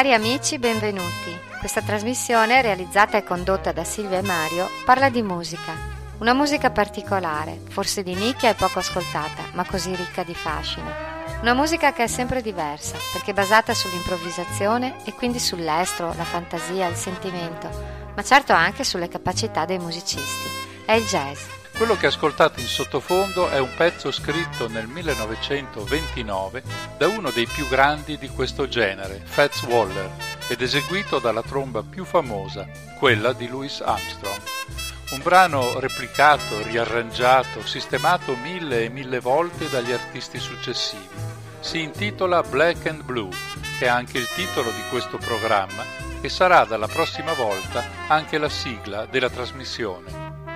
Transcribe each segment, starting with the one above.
Cari amici, benvenuti. Questa trasmissione, realizzata e condotta da Silvia e Mario, parla di musica. Una musica particolare, forse di nicchia e poco ascoltata, ma così ricca di fascino. Una musica che è sempre diversa, perché basata sull'improvvisazione e quindi sull'estro, la fantasia, il sentimento, ma certo anche sulle capacità dei musicisti. È il jazz. Quello che ascoltate in sottofondo è un pezzo scritto nel 1929 da uno dei più grandi di questo genere, Fats Waller, ed eseguito dalla tromba più famosa, quella di Louis Armstrong. Un brano replicato, riarrangiato, sistemato mille e mille volte dagli artisti successivi. Si intitola Black and Blue, che è anche il titolo di questo programma e sarà dalla prossima volta anche la sigla della trasmissione.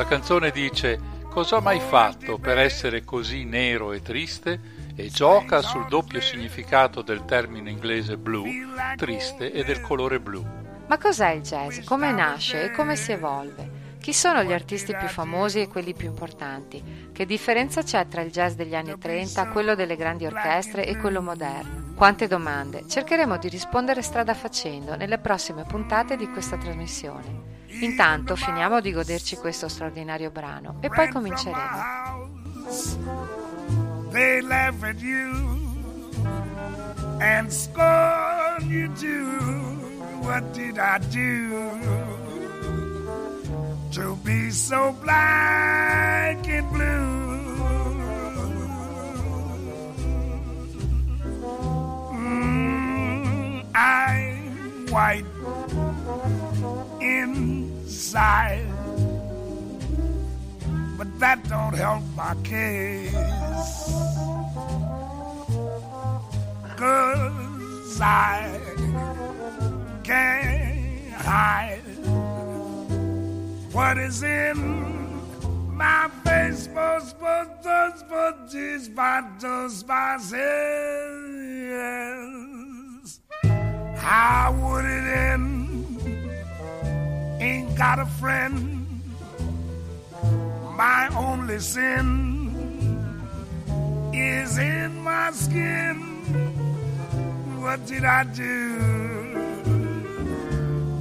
La canzone dice Cosa ho mai fatto per essere così nero e triste? e gioca sul doppio significato del termine inglese blue, triste e del colore blu. Ma cos'è il jazz? Come nasce e come si evolve? Chi sono gli artisti più famosi e quelli più importanti? Che differenza c'è tra il jazz degli anni 30, quello delle grandi orchestre e quello moderno? Quante domande! Cercheremo di rispondere strada facendo nelle prossime puntate di questa trasmissione. Intanto finiamo di goderci questo straordinario brano e poi cominceremo. They laugh at you and scorn you too. What did I do to be so black and blue? Mm, I'm white inside. But that don't help my case. Cause I can't hide what is in my face. But, but, but, but, these battles, yes. How would it end? Ain't got a friend. My only sin is in my skin. What did I do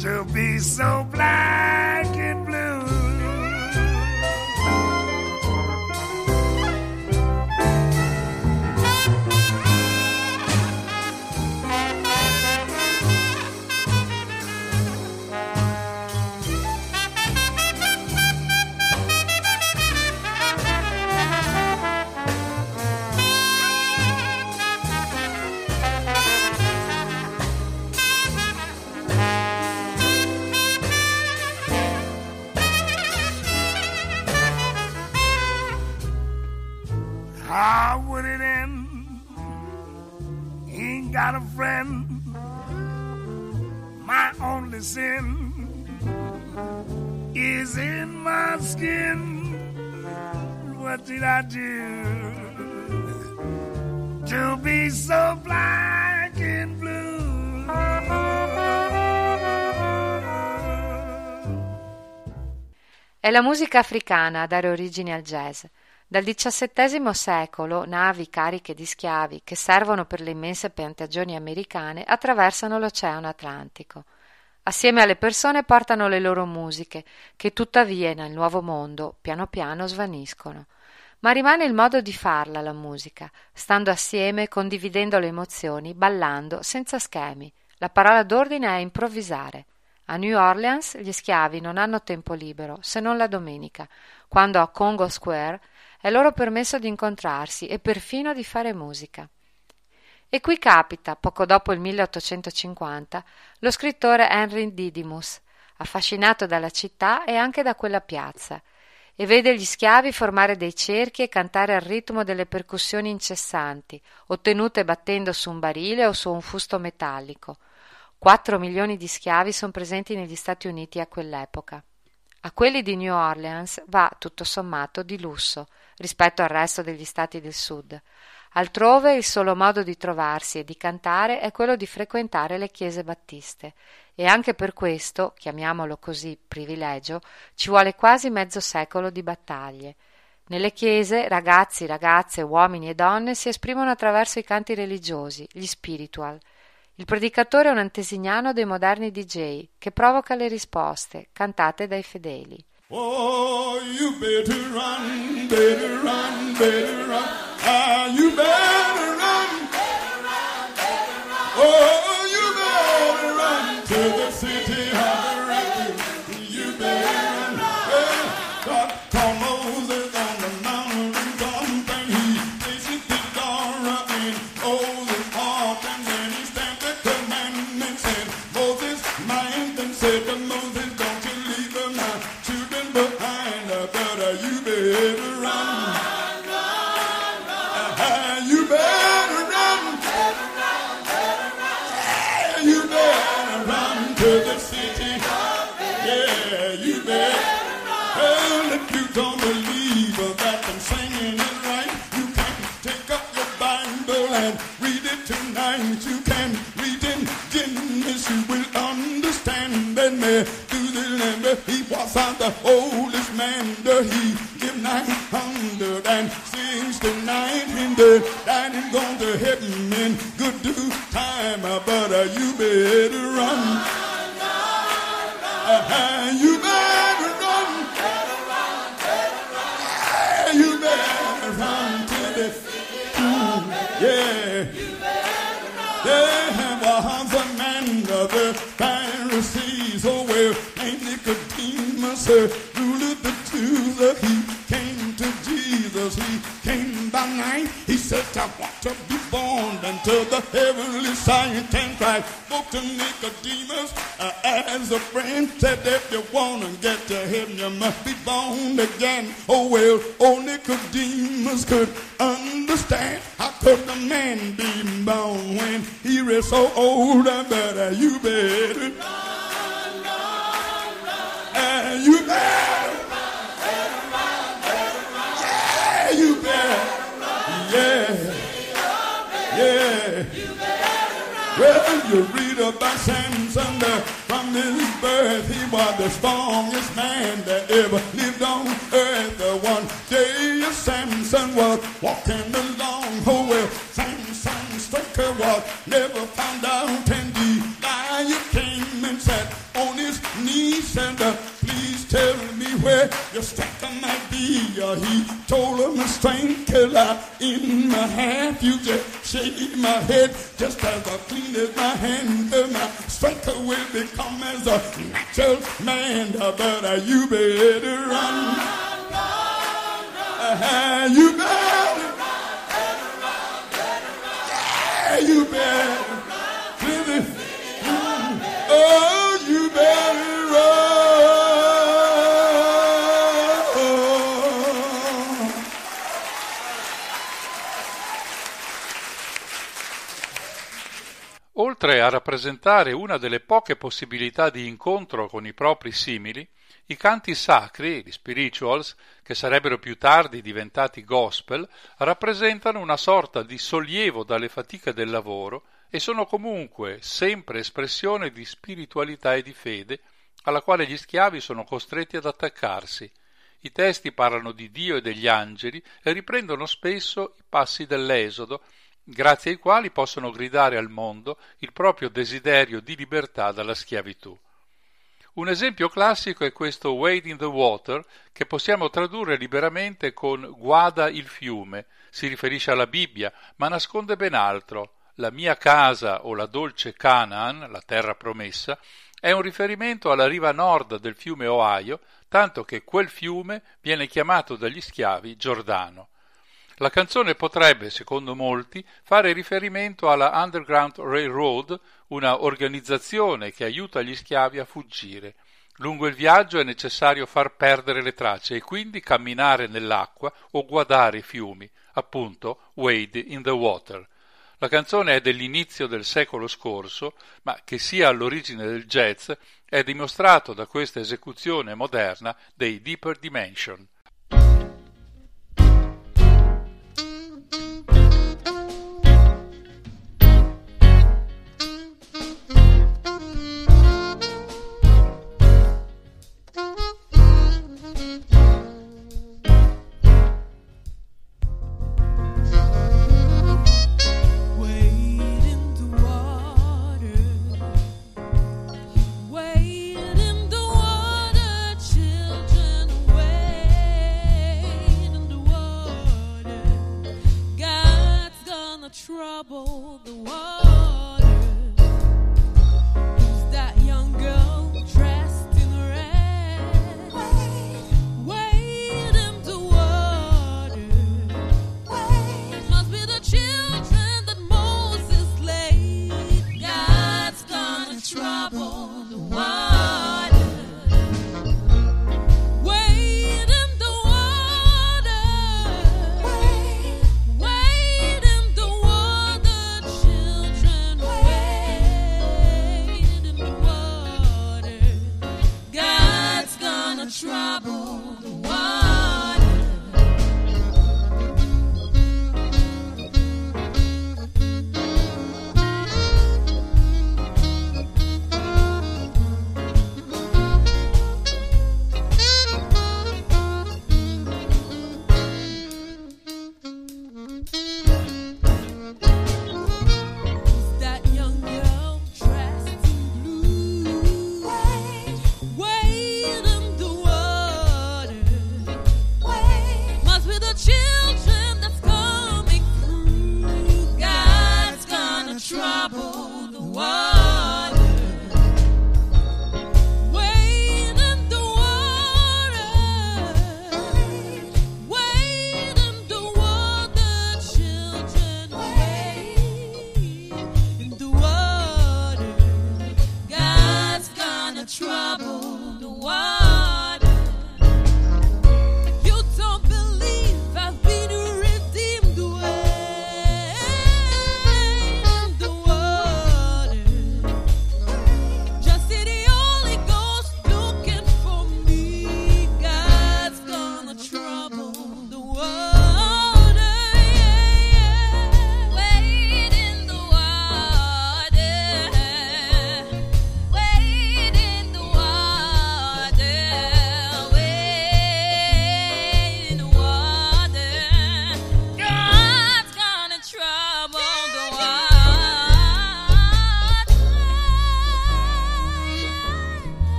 to be so black and blue? Friend. My only sin is in my skin. What did I do to be so black and blue? È la musica africana a dare origine al jazz. Dal XVII secolo navi cariche di schiavi che servono per le immense piantagioni americane attraversano l'Oceano Atlantico. Assieme alle persone portano le loro musiche, che tuttavia nel nuovo mondo piano piano svaniscono. Ma rimane il modo di farla la musica, stando assieme, condividendo le emozioni, ballando, senza schemi. La parola d'ordine è improvvisare. A New Orleans gli schiavi non hanno tempo libero, se non la domenica, quando a Congo Square è loro permesso di incontrarsi e perfino di fare musica. E qui capita, poco dopo il 1850, lo scrittore Henry Didymus, affascinato dalla città e anche da quella piazza, e vede gli schiavi formare dei cerchi e cantare al ritmo delle percussioni incessanti, ottenute battendo su un barile o su un fusto metallico. Quattro milioni di schiavi sono presenti negli Stati Uniti a quell'epoca. A quelli di New Orleans va, tutto sommato, di lusso, rispetto al resto degli stati del sud. Altrove il solo modo di trovarsi e di cantare è quello di frequentare le chiese battiste, e anche per questo, chiamiamolo così, privilegio, ci vuole quasi mezzo secolo di battaglie. Nelle chiese ragazzi, ragazze, uomini e donne si esprimono attraverso i canti religiosi, gli spiritual. Il predicatore è un antesignano dei moderni DJ che provoca le risposte, cantate dai fedeli. Oh, you better run, better run, better run. Ah, you better run. Better run, better run. Oh, you better run to the city And read it tonight. You can read in Genesis, you will understand that Methuselah, he was on the oldest man, that he lived 969 and then died and gone to heaven in good due time. But uh, you better run. Uh, you yeah. There was a man of the Pharisees, oh well, named Nicodemus, uh, ruler the Jews. He came to Jesus, he came by night. Said, I want to be born into the heavenly sight. And Christ spoke to Nicodemus uh, as a friend. Said, if you want to get to heaven, you must be born again. Oh well, old Nicodemus could understand. How could a man be born when he is so old? I better, you better. Uh, you better. Yeah, you better. Yeah. Yeah. Well, you read about Samson uh, from his birth. He was the strongest man that ever lived on earth. The one day Samson was walking along. Oh, well, Samson struck her was never found out. And Eli came and sat on his knees and uh, tell me where your striker might be. He told him a strength killer in my hand. You just shake my head just as I clean as my hand. Uh, my striker will become as a natural man. But you better run. Uh, you better. Yeah, you better. Oltre a rappresentare una delle poche possibilità di incontro con i propri simili, i canti sacri, gli spirituals, che sarebbero più tardi diventati gospel, rappresentano una sorta di sollievo dalle fatiche del lavoro e sono comunque sempre espressione di spiritualità e di fede alla quale gli schiavi sono costretti ad attaccarsi. I testi parlano di Dio e degli angeli e riprendono spesso i passi dell'Esodo, grazie ai quali possono gridare al mondo il proprio desiderio di libertà dalla schiavitù. Un esempio classico è questo Wade in the Water, che possiamo tradurre liberamente con guada il fiume, si riferisce alla Bibbia, ma nasconde ben altro. La mia casa o la dolce Canaan, la terra promessa, è un riferimento alla riva nord del fiume Ohio, tanto che quel fiume viene chiamato dagli schiavi Giordano. La canzone potrebbe, secondo molti, fare riferimento alla Underground Railroad, una organizzazione che aiuta gli schiavi a fuggire. Lungo il viaggio è necessario far perdere le tracce e quindi camminare nell'acqua o guardare i fiumi, appunto Wade in the Water. La canzone è dell'inizio del secolo scorso, ma che sia all'origine del jazz è dimostrato da questa esecuzione moderna dei Deeper Dimension.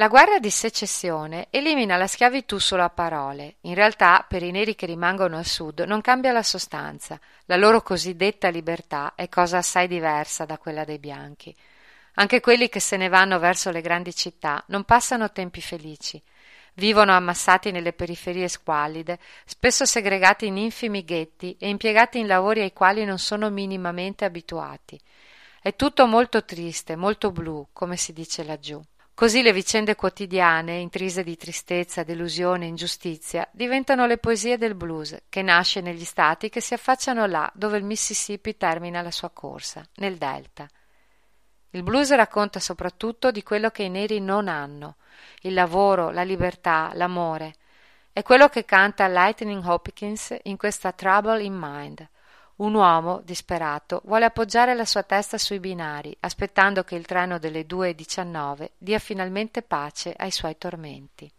La guerra di secessione elimina la schiavitù solo a parole. In realtà, per i neri che rimangono al sud non cambia la sostanza. La loro cosiddetta libertà è cosa assai diversa da quella dei bianchi. Anche quelli che se ne vanno verso le grandi città non passano tempi felici. Vivono ammassati nelle periferie squallide, spesso segregati in infimi ghetti e impiegati in lavori ai quali non sono minimamente abituati. È tutto molto triste, molto blu, come si dice laggiù. Così le vicende quotidiane, intrise di tristezza, delusione, ingiustizia, diventano le poesie del blues, che nasce negli stati che si affacciano là dove il Mississippi termina la sua corsa, nel delta. Il blues racconta soprattutto di quello che i neri non hanno, il lavoro, la libertà, l'amore. È quello che canta Lightning Hopkins in questa Trouble in Mind, un uomo, disperato, vuole appoggiare la sua testa sui binari, aspettando che il treno delle due e diciannove dia finalmente pace ai suoi tormenti.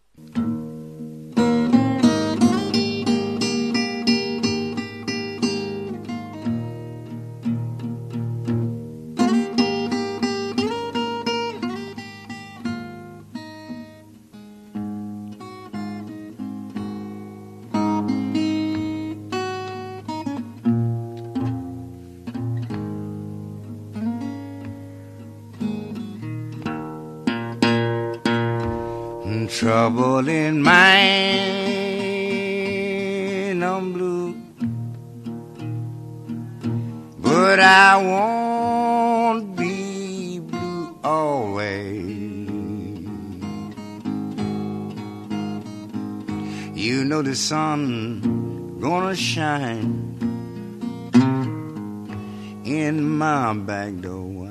Trouble in mind. I'm blue, but I won't be blue always. You know the sun gonna shine in my back door.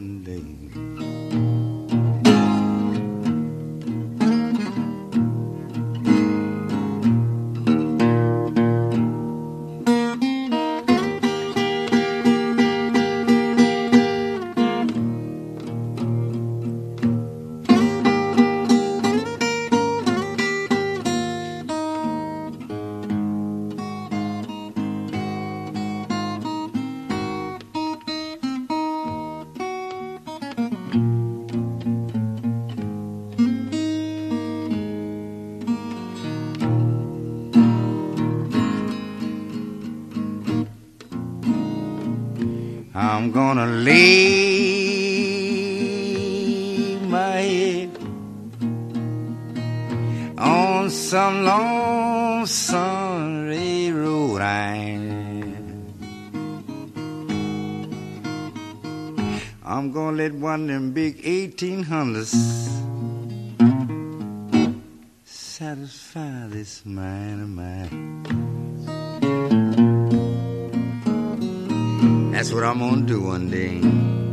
I'm gonna lay my head on some lonesome railroad I'm gonna let one of them big 1800s satisfy this mind of mine. That's what I'm gonna do one day.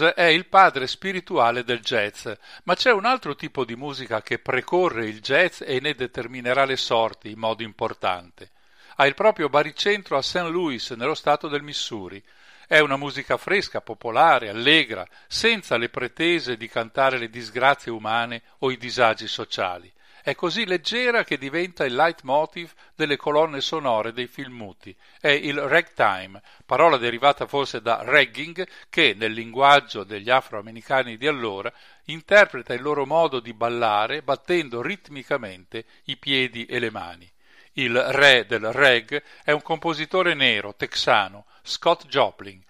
È il padre spirituale del jazz, ma c'è un altro tipo di musica che precorre il jazz e ne determinerà le sorti in modo importante. Ha il proprio baricentro a St. Louis, nello stato del Missouri. È una musica fresca, popolare, allegra, senza le pretese di cantare le disgrazie umane o i disagi sociali. È così leggera che diventa il leitmotiv delle colonne sonore dei film muti. È il ragtime, parola derivata forse da ragging, che nel linguaggio degli afroamericani di allora interpreta il loro modo di ballare battendo ritmicamente i piedi e le mani. Il re del reg è un compositore nero, texano, Scott Joplin,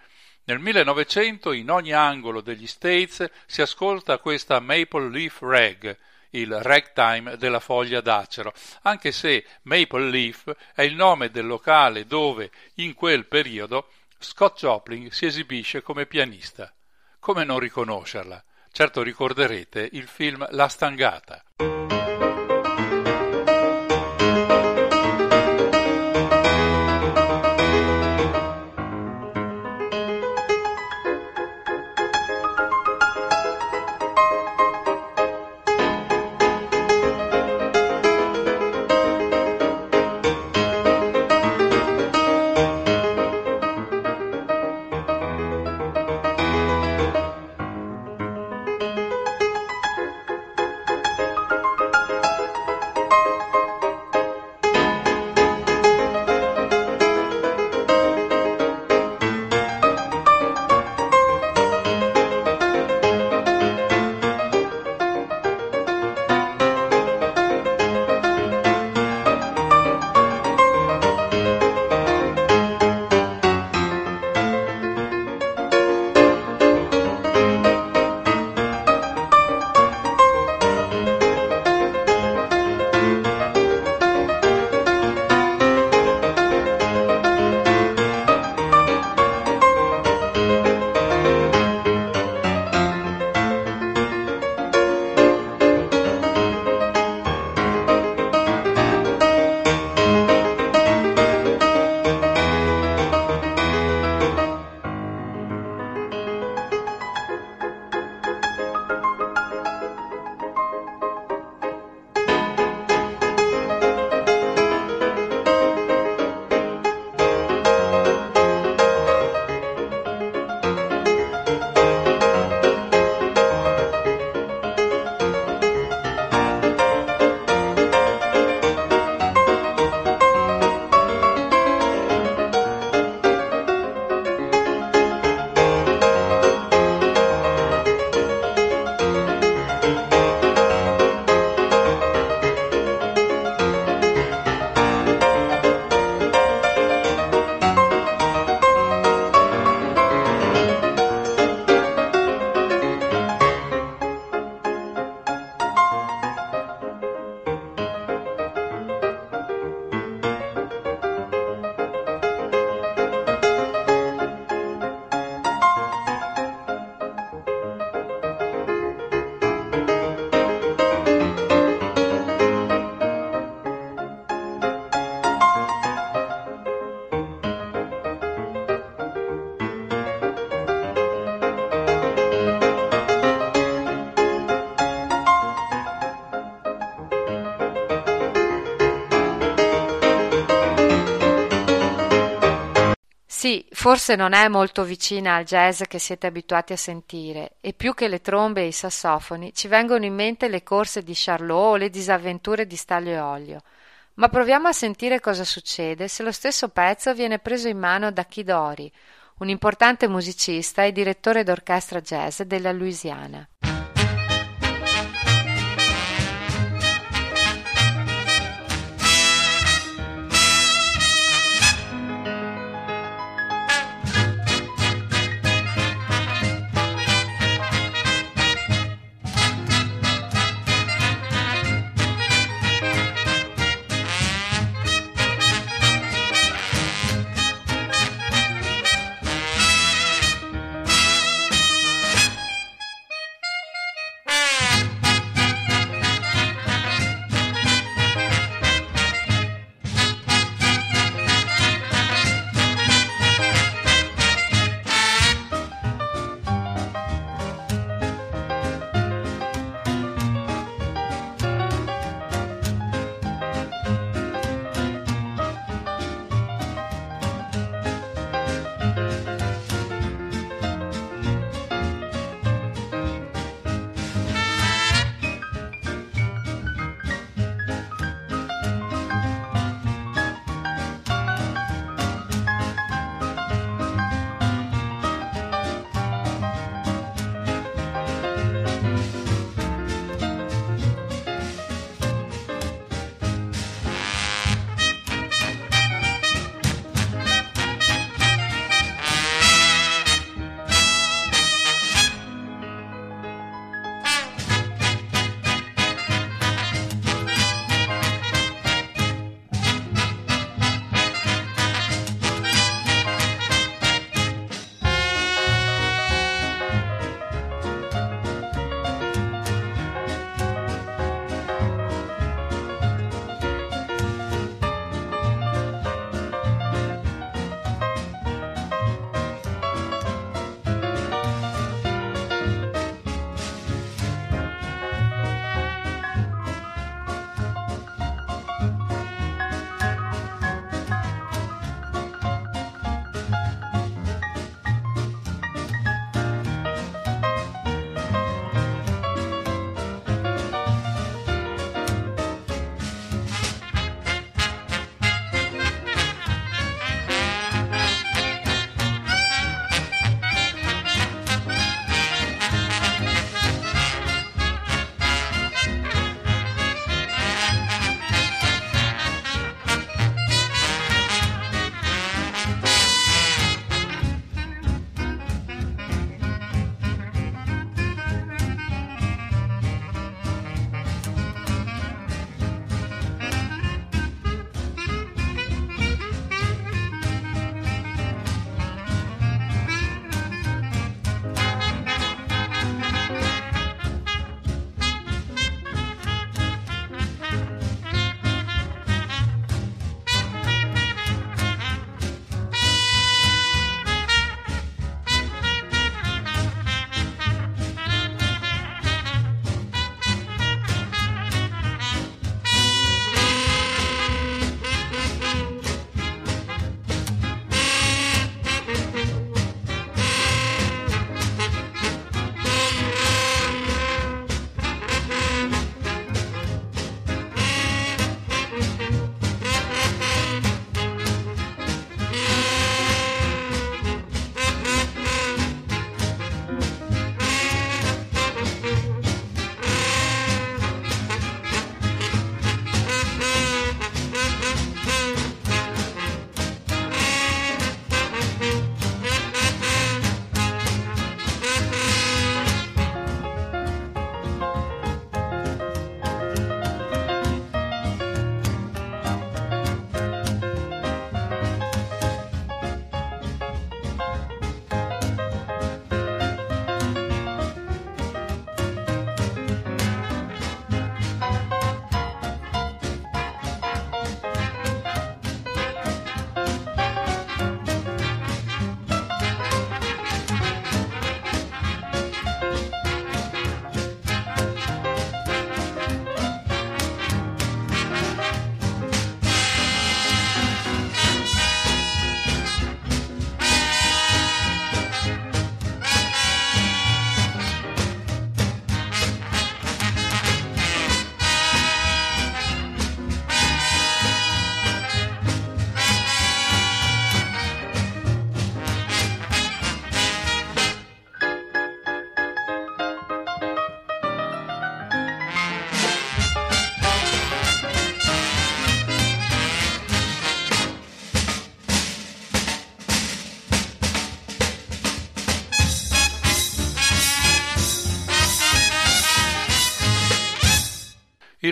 nel 1900 in ogni angolo degli States si ascolta questa Maple Leaf Rag, il ragtime della foglia d'acero, anche se Maple Leaf è il nome del locale dove, in quel periodo, Scott Joplin si esibisce come pianista. Come non riconoscerla? Certo ricorderete il film La Stangata. Forse non è molto vicina al jazz che siete abituati a sentire, e più che le trombe e i sassofoni ci vengono in mente le corse di Charlot o le disavventure di Staglio e Olio. Ma proviamo a sentire cosa succede se lo stesso pezzo viene preso in mano da Kid Ory, un importante musicista e direttore d'orchestra jazz della Louisiana.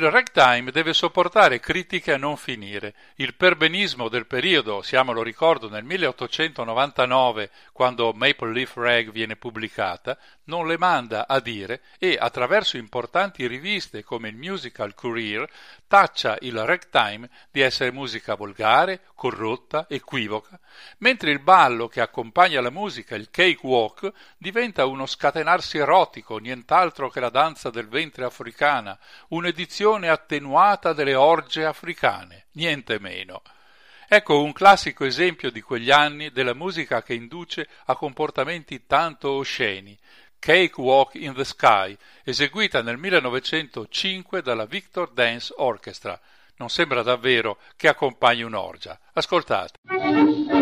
Il ragtime deve sopportare critiche a non finire. Il perbenismo del periodo, siamo lo ricordo nel 1899, quando Maple Leaf Rag viene pubblicata, non le manda a dire e, attraverso importanti riviste come il Musical Courier, taccia il ragtime di essere musica volgare, corrotta, equivoca, mentre il ballo che accompagna la musica, il cakewalk, diventa uno scatenarsi erotico, nient'altro che la danza del ventre africana, un'edizione versione attenuata delle orge africane, niente meno. Ecco un classico esempio di quegli anni della musica che induce a comportamenti tanto osceni. Cake Walk in the Sky, eseguita nel 1905 dalla Victor Dance Orchestra. Non sembra davvero che accompagni un'orgia. Ascoltate.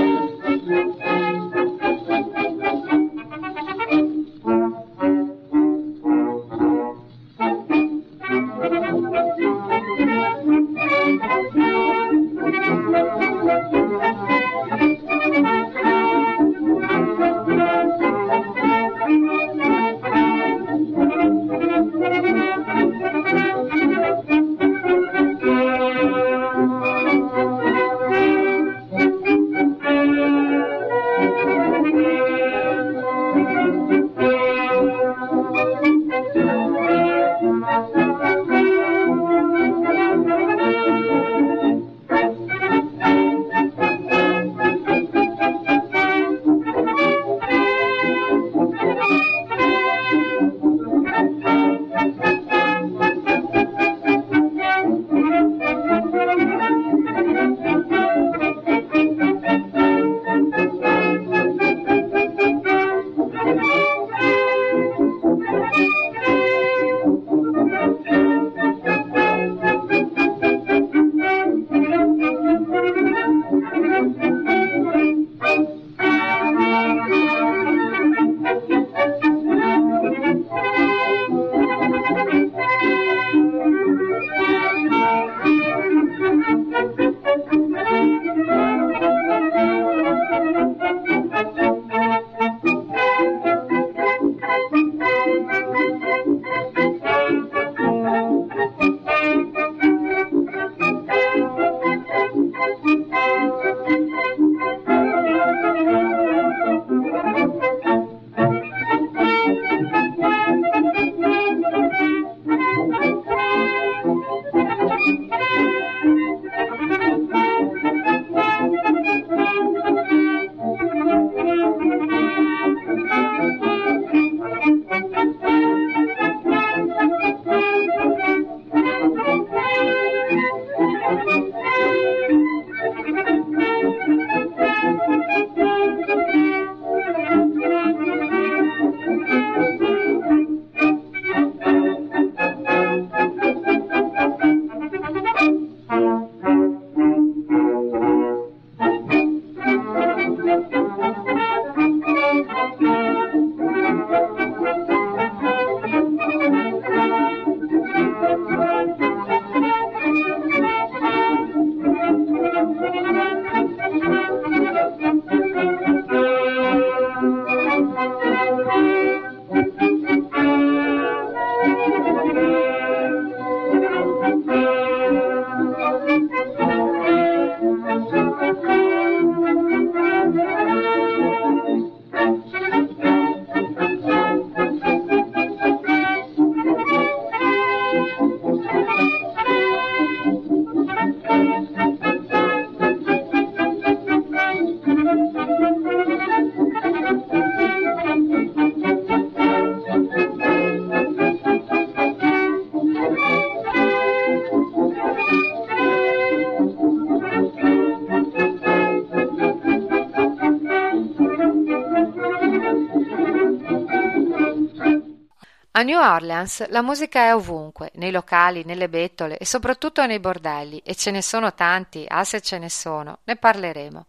A New Orleans la musica è ovunque, nei locali, nelle bettole e soprattutto nei bordelli, e ce ne sono tanti, ah se ce ne sono, ne parleremo.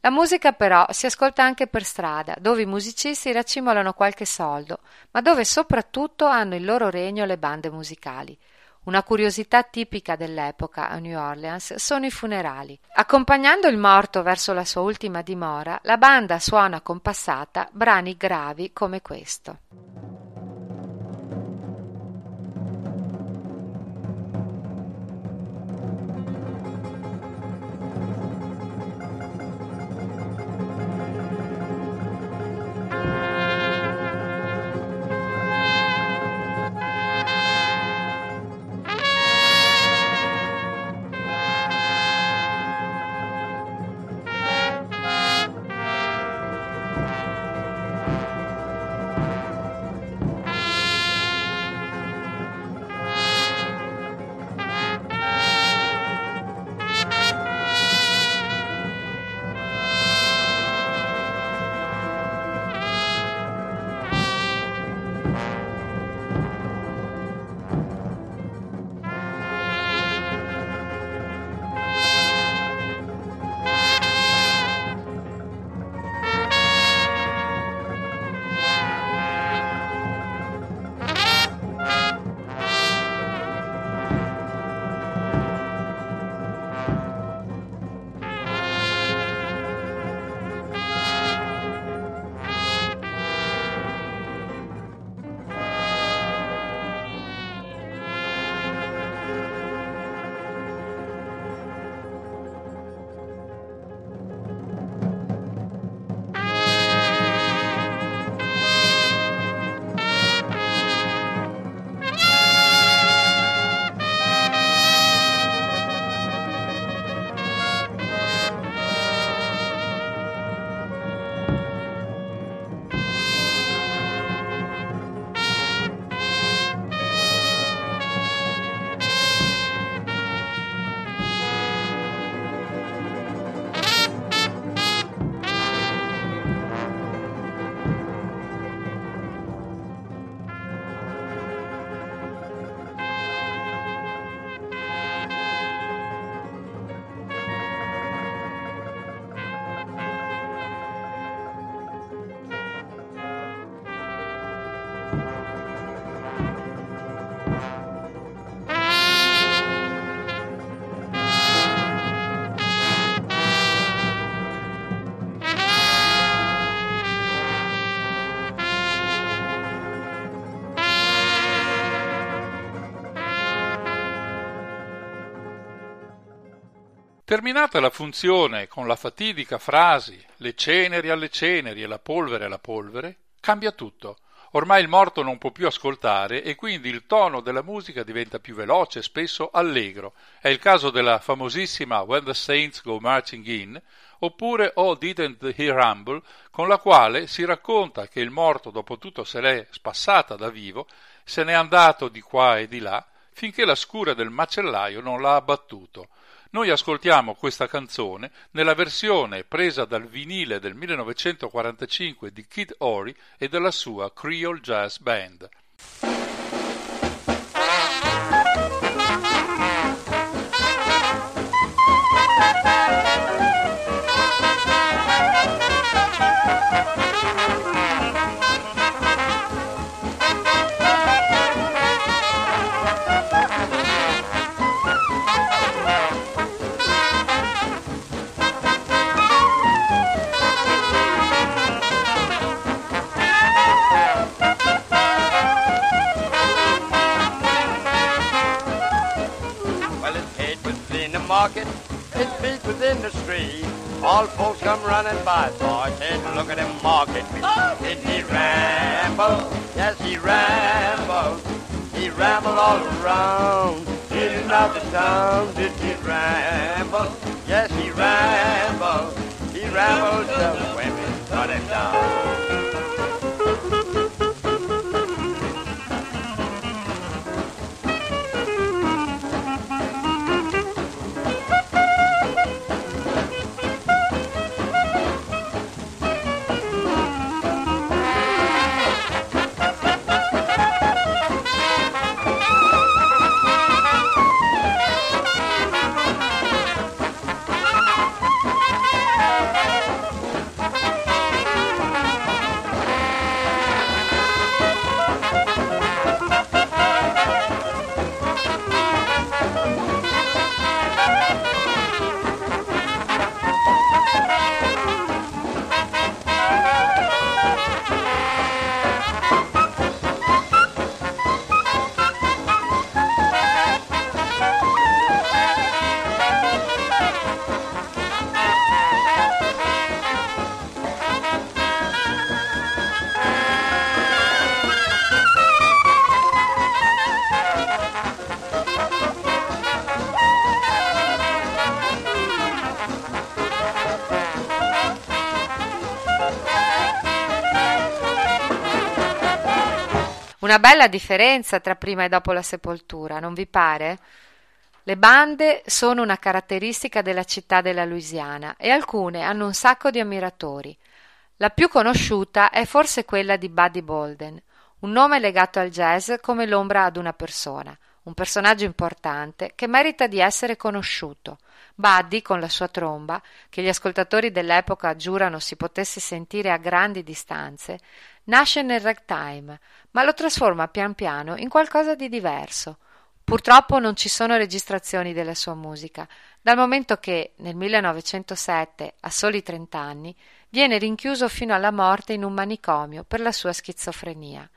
La musica però si ascolta anche per strada, dove i musicisti racimolano qualche soldo, ma dove soprattutto hanno il loro regno le bande musicali. Una curiosità tipica dell'epoca a New Orleans sono i funerali. Accompagnando il morto verso la sua ultima dimora, la banda suona compassata brani gravi come questo. Terminata la funzione con la fatidica frasi le ceneri alle ceneri e la polvere alla polvere, cambia tutto. Ormai il morto non può più ascoltare e quindi il tono della musica diventa più veloce, spesso allegro. È il caso della famosissima When the Saints Go Marching In oppure Oh Didn't He Rumble, con la quale si racconta che il morto dopo tutto se l'è spassata da vivo, se n'è andato di qua e di là, finché la scura del macellaio non l'ha abbattuto. Noi ascoltiamo questa canzone nella versione presa dal vinile del 1945 di Kid Ory e della sua Creole Jazz Band. market, it's feet within the street. All folks come running by, so I said, look at him market. Oh! Did he ramble? Yes, he rambled. He rambled all around. In and out the town, did he ramble? Yes, he rambled. He rambled the women running down. Una bella differenza tra prima e dopo la sepoltura, non vi pare? Le bande sono una caratteristica della città della Louisiana e alcune hanno un sacco di ammiratori. La più conosciuta è forse quella di Buddy Bolden, un nome legato al jazz come l'ombra ad una persona, un personaggio importante che merita di essere conosciuto. Buddy, con la sua tromba, che gli ascoltatori dell'epoca giurano si potesse sentire a grandi distanze, nasce nel ragtime, ma lo trasforma pian piano in qualcosa di diverso. Purtroppo non ci sono registrazioni della sua musica, dal momento che nel 1907, a soli 30 anni, viene rinchiuso fino alla morte in un manicomio per la sua schizofrenia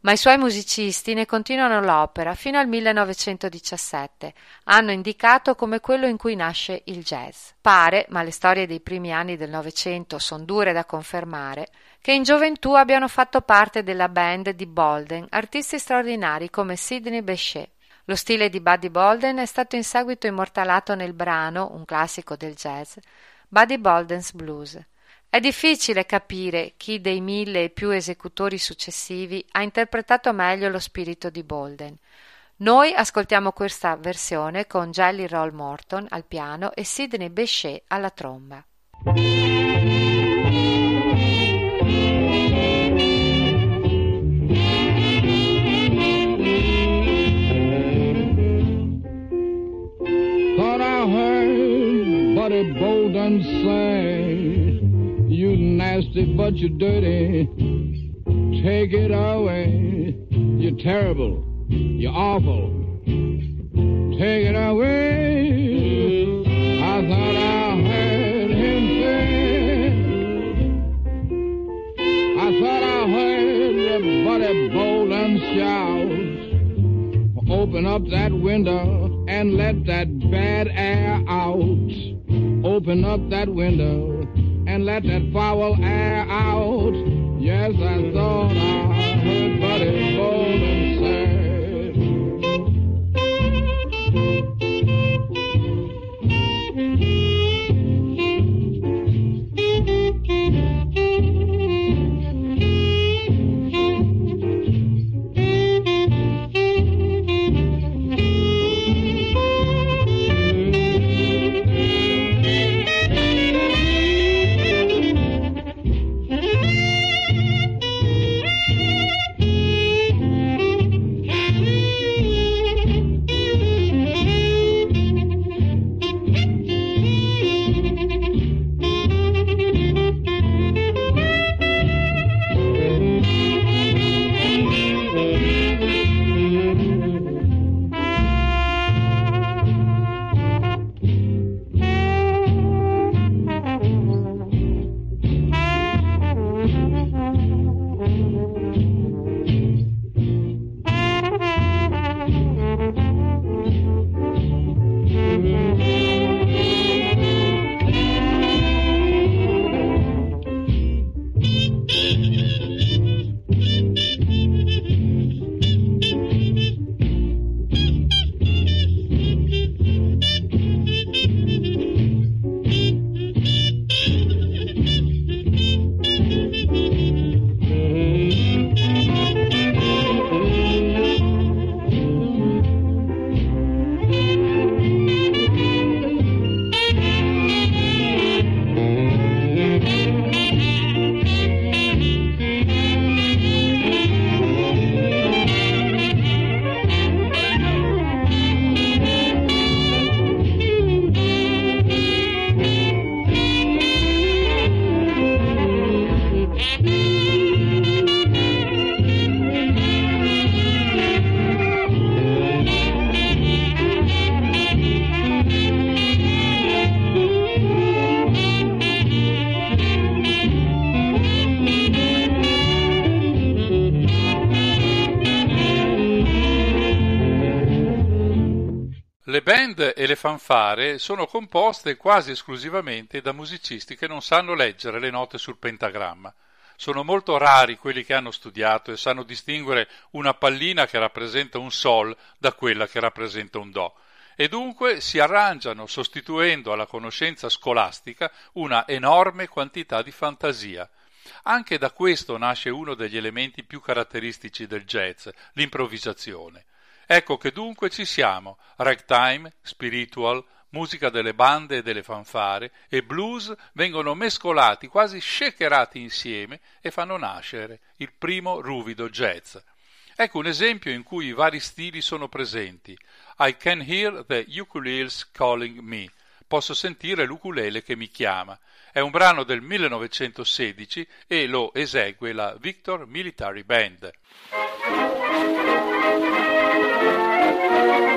ma i suoi musicisti ne continuano l'opera fino al 1917, anno indicato come quello in cui nasce il jazz. Pare, ma le storie dei primi anni del Novecento sono dure da confermare, che in gioventù abbiano fatto parte della band di Bolden artisti straordinari come Sidney Bechet. Lo stile di Buddy Bolden è stato in seguito immortalato nel brano, un classico del jazz, Buddy Bolden's Blues. È difficile capire chi dei mille e più esecutori successivi ha interpretato meglio lo spirito di Bolden. Noi ascoltiamo questa versione con Jelly Roll Morton al piano e Sidney Bechet alla tromba. Thought I heard Buddy Bolden say You nasty, but you're dirty. Take it away. You're terrible. You're awful. Take it away. I thought I heard him say. I thought I heard everybody bold and shout. Open up that window and let that bad air out. Open up that window and let that foul air out. Yes, I thought I heard Buddy Bolden say. Fanfare sono composte quasi esclusivamente da musicisti che non sanno leggere le note sul pentagramma. Sono molto rari quelli che hanno studiato e sanno distinguere una pallina che rappresenta un sol da quella che rappresenta un do e dunque si arrangiano sostituendo alla conoscenza scolastica una enorme quantità di fantasia. Anche da questo nasce uno degli elementi più caratteristici del jazz, l'improvvisazione. Ecco che dunque ci siamo, ragtime, spiritual, musica delle bande e delle fanfare e blues vengono mescolati, quasi shakerati insieme e fanno nascere il primo ruvido jazz. Ecco un esempio in cui i vari stili sono presenti. I can hear the ukuleles calling me. Posso sentire l'ukulele che mi chiama. È un brano del 1916 e lo esegue la Victor Military Band. Thank you.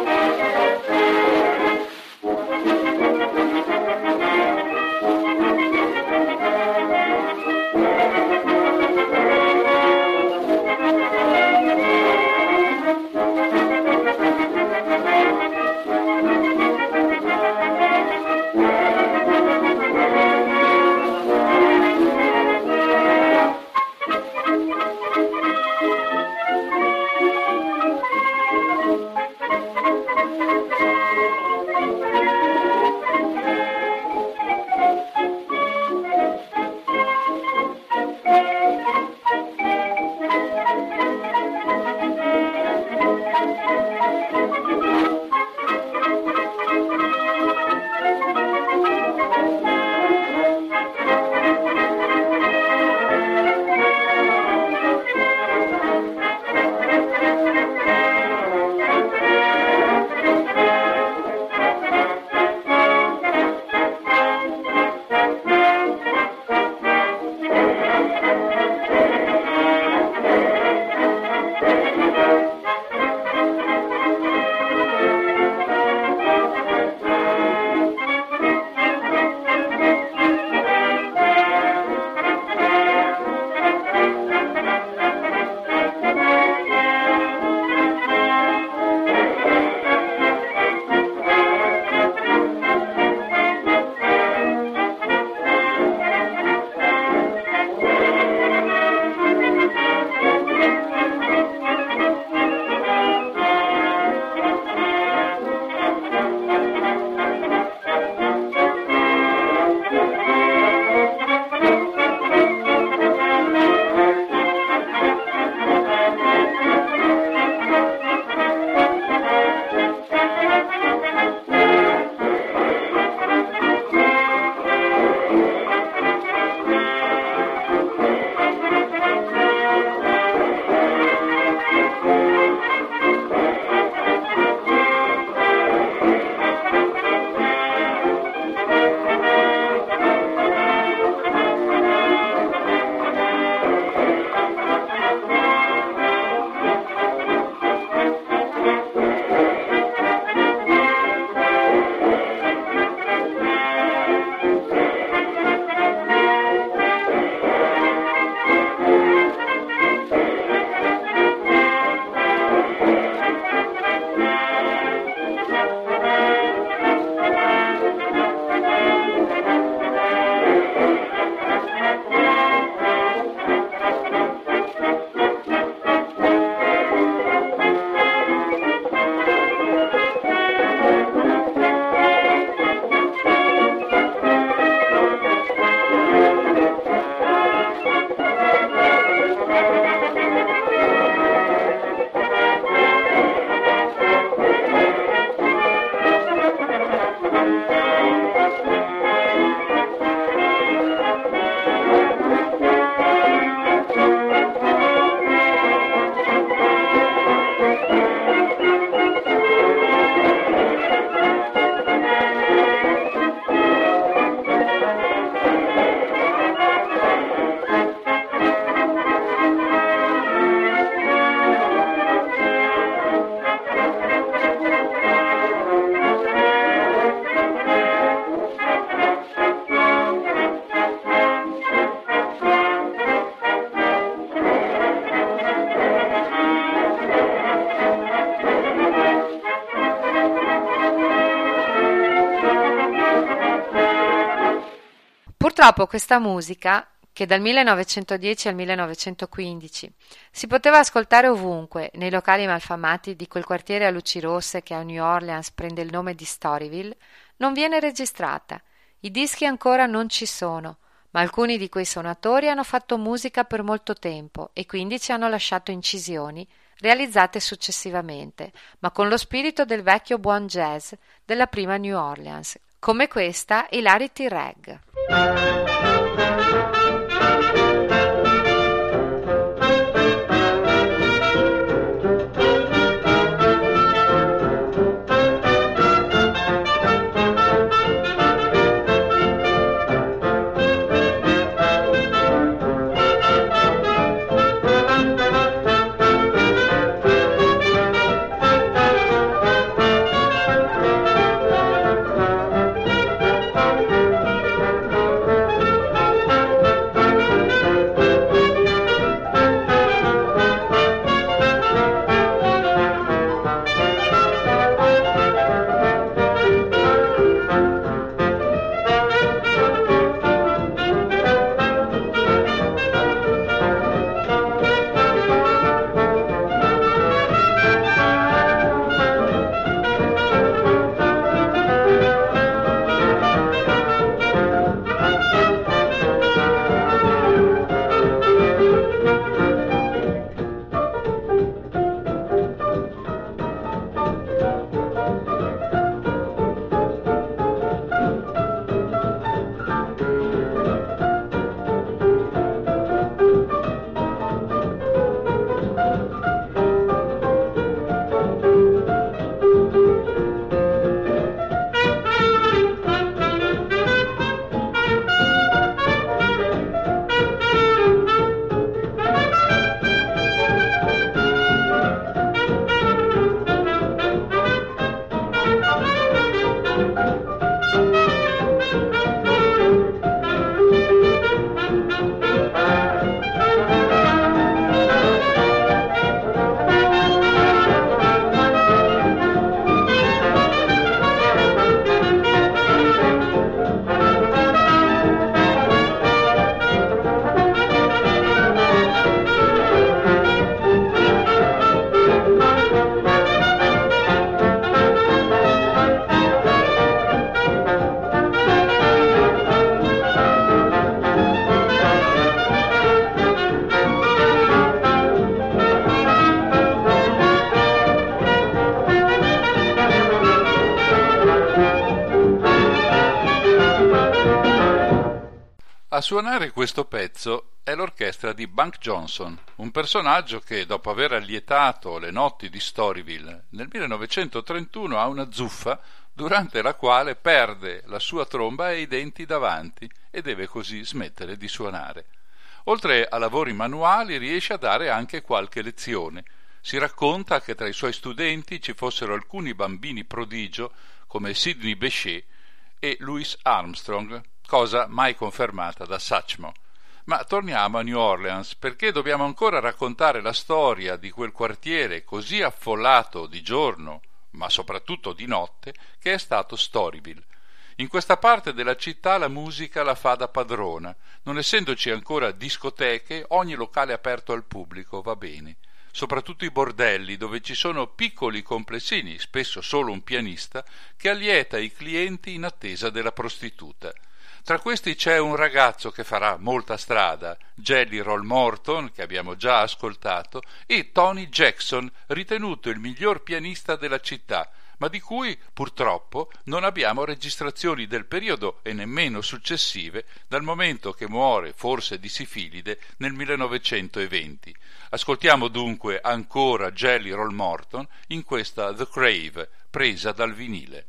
Purtroppo questa musica, che dal 1910 al 1915 si poteva ascoltare ovunque, nei locali malfamati di quel quartiere a luci rosse che a New Orleans prende il nome di Storyville, non viene registrata. I dischi ancora non ci sono, ma alcuni di quei suonatori hanno fatto musica per molto tempo e quindi ci hanno lasciato incisioni realizzate successivamente, ma con lo spirito del vecchio buon jazz della prima New Orleans, come questa Hilarity Rag. Suonare questo pezzo è l'orchestra di Bunk Johnson, un personaggio che, dopo aver allietato le notti di Storyville, nel 1931 ha una zuffa durante la quale perde la sua tromba e i denti davanti e deve così smettere di suonare. Oltre a lavori manuali riesce a dare anche qualche lezione. Si racconta che tra i suoi studenti ci fossero alcuni bambini prodigio come Sidney Bechet e Louis Armstrong, cosa mai confermata da Satchmo. Ma torniamo a New Orleans, perché dobbiamo ancora raccontare la storia di quel quartiere così affollato di giorno, ma soprattutto di notte, che è stato Storyville. In questa parte della città la musica la fa da padrona, non essendoci ancora discoteche, ogni locale aperto al pubblico va bene soprattutto i bordelli, dove ci sono piccoli complessini, spesso solo un pianista, che allieta i clienti in attesa della prostituta. Tra questi c'è un ragazzo che farà molta strada, Jelly Roll Morton, che abbiamo già ascoltato, e Tony Jackson, ritenuto il miglior pianista della città, ma di cui purtroppo non abbiamo registrazioni del periodo e nemmeno successive dal momento che muore forse di sifilide nel 1920. Ascoltiamo dunque ancora Jelly Roll Morton in questa The Crave presa dal vinile.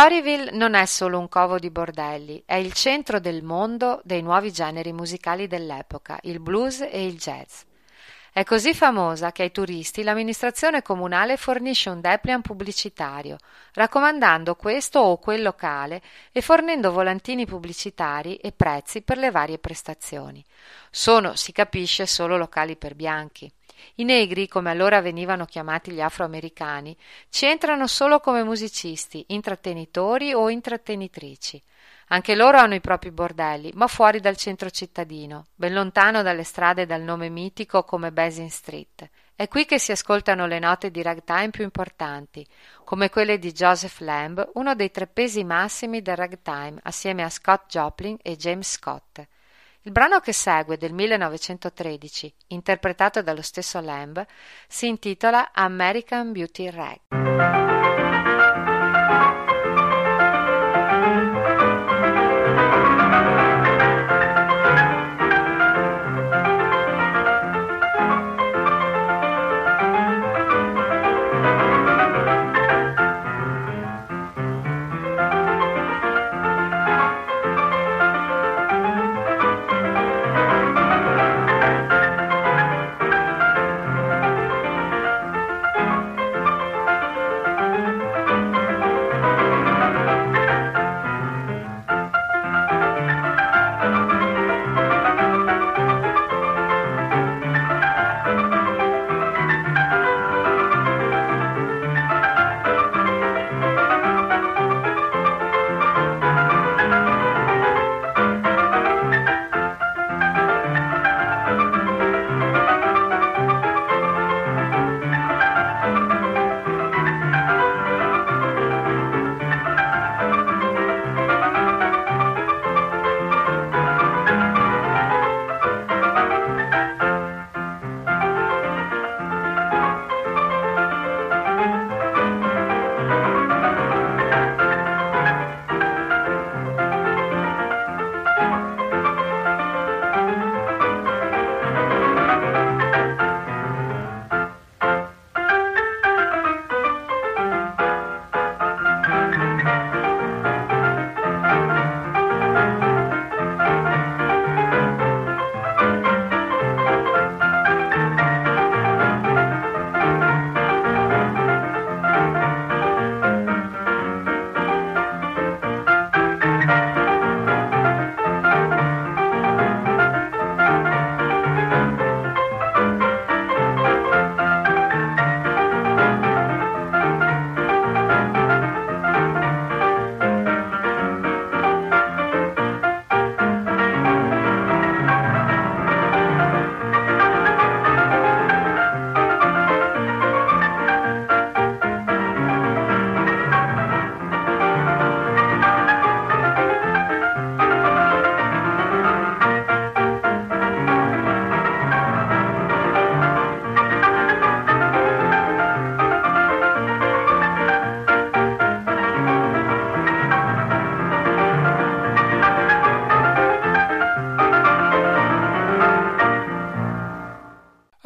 Storyville non è solo un covo di bordelli, è il centro del mondo dei nuovi generi musicali dell'epoca, il blues e il jazz. È così famosa che ai turisti l'amministrazione comunale fornisce un dépliant pubblicitario, raccomandando questo o quel locale e fornendo volantini pubblicitari e prezzi per le varie prestazioni. Sono, si capisce, solo locali per bianchi. I negri, come allora venivano chiamati gli afroamericani, ci entrano solo come musicisti, intrattenitori o intrattenitrici. Anche loro hanno i propri bordelli, ma fuori dal centro cittadino, ben lontano dalle strade dal nome mitico come Basin Street. È qui che si ascoltano le note di ragtime più importanti, come quelle di Joseph Lamb, uno dei tre pesi massimi del ragtime, assieme a Scott Joplin e James Scott. Il brano che segue, del 1913, interpretato dallo stesso Lamb, si intitola American Beauty Rag.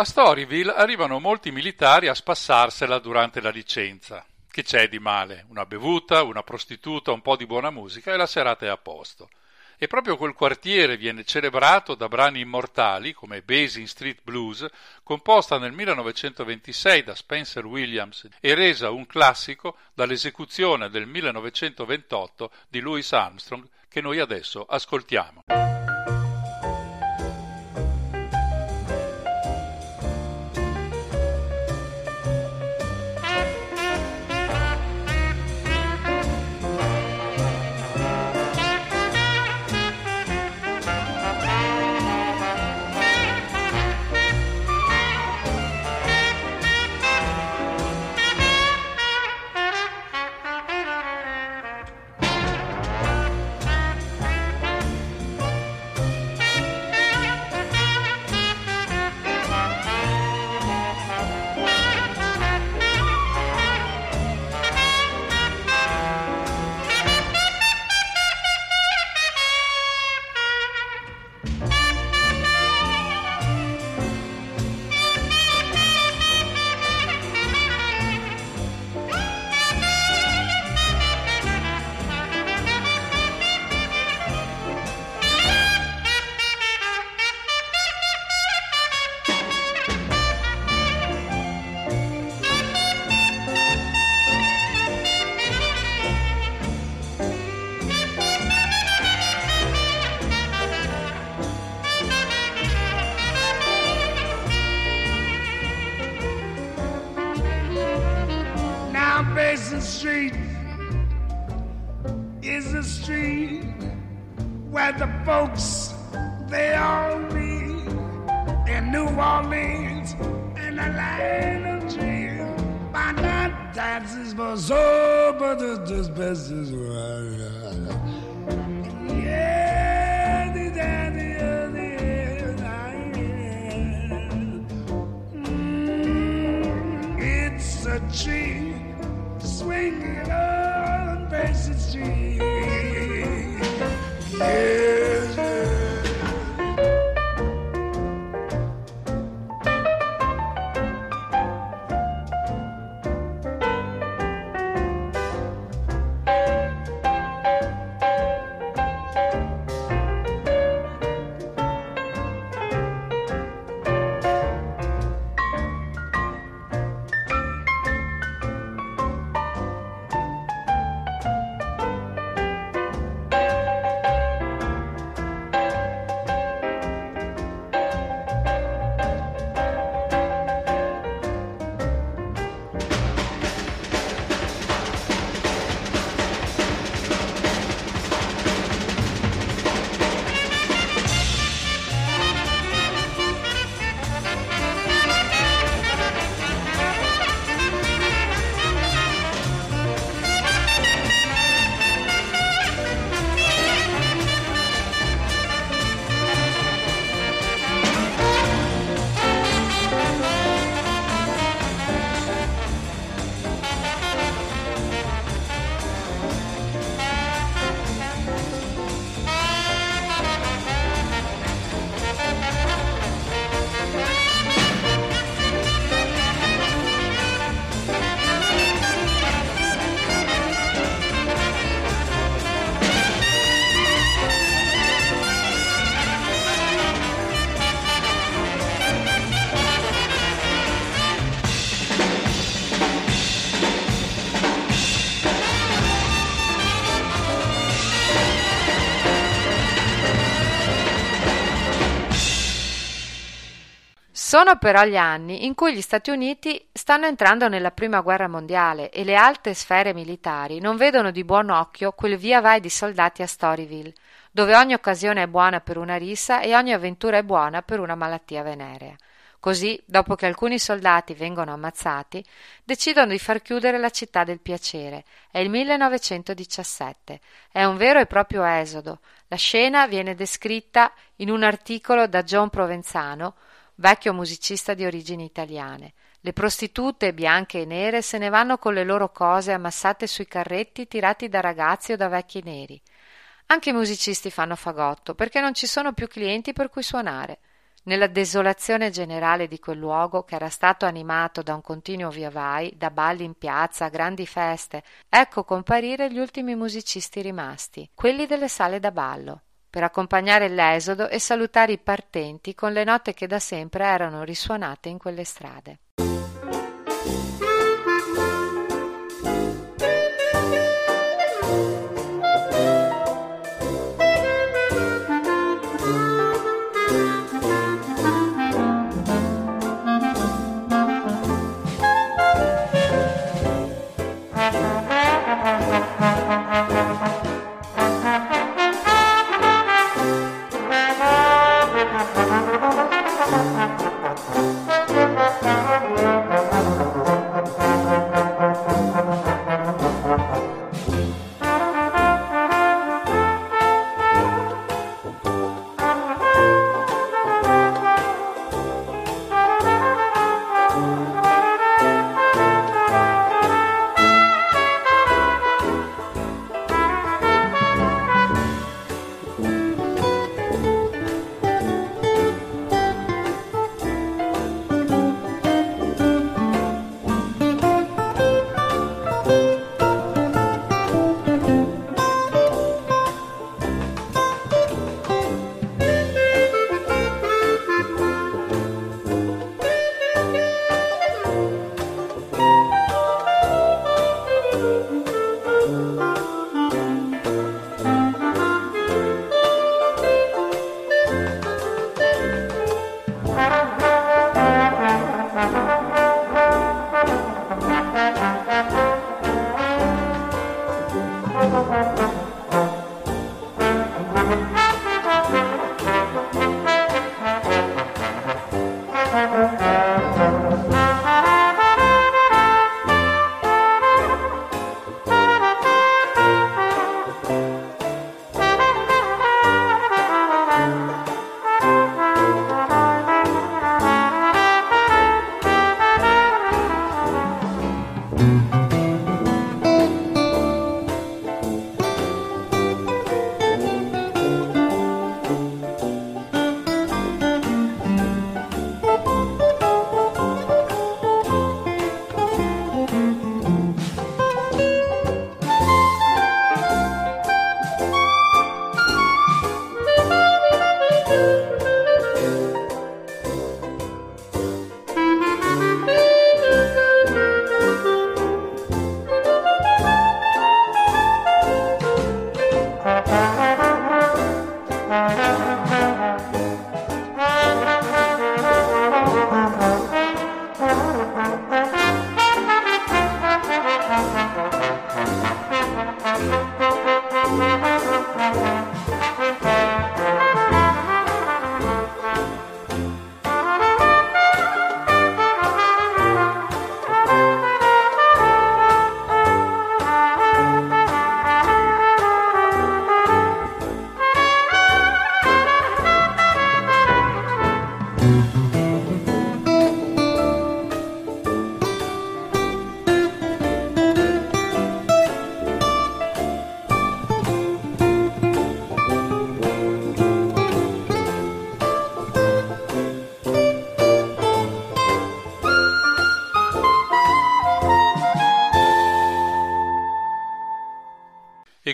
A Storyville arrivano molti militari a spassarsela durante la licenza. Che c'è di male? Una bevuta, una prostituta, un po' di buona musica e la serata è a posto. E proprio quel quartiere viene celebrato da brani immortali come Basin Street Blues, composta nel 1926 da Spencer Williams e resa un classico dall'esecuzione del 1928 di Louis Armstrong che noi adesso ascoltiamo. Sono però gli anni in cui gli Stati Uniti stanno entrando nella prima guerra mondiale e le alte sfere militari non vedono di buon occhio quel via vai di soldati a Storyville, dove ogni occasione è buona per una rissa e ogni avventura è buona per una malattia venerea. Così, dopo che alcuni soldati vengono ammazzati, decidono di far chiudere la città del piacere. È il 1917. È un vero e proprio esodo. La scena viene descritta in un articolo da John Provenzano, vecchio musicista di origini italiane. Le prostitute bianche e nere se ne vanno con le loro cose ammassate sui carretti tirati da ragazzi o da vecchi neri. Anche i musicisti fanno fagotto perché non ci sono più clienti per cui suonare. Nella desolazione generale di quel luogo, che era stato animato da un continuo via vai, da balli in piazza, grandi feste, ecco comparire gli ultimi musicisti rimasti, quelli delle sale da ballo, per accompagnare l'esodo e salutare i partenti con le note che da sempre erano risuonate in quelle strade.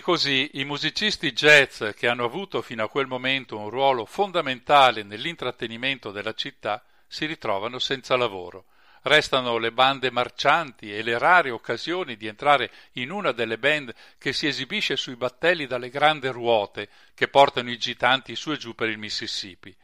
Così i musicisti jazz che hanno avuto fino a quel momento un ruolo fondamentale nell'intrattenimento della città si ritrovano senza lavoro. Restano le bande marcianti e le rare occasioni di entrare in una delle band che si esibisce sui battelli dalle grandi ruote che portano i gitanti su e giù per il Mississippi.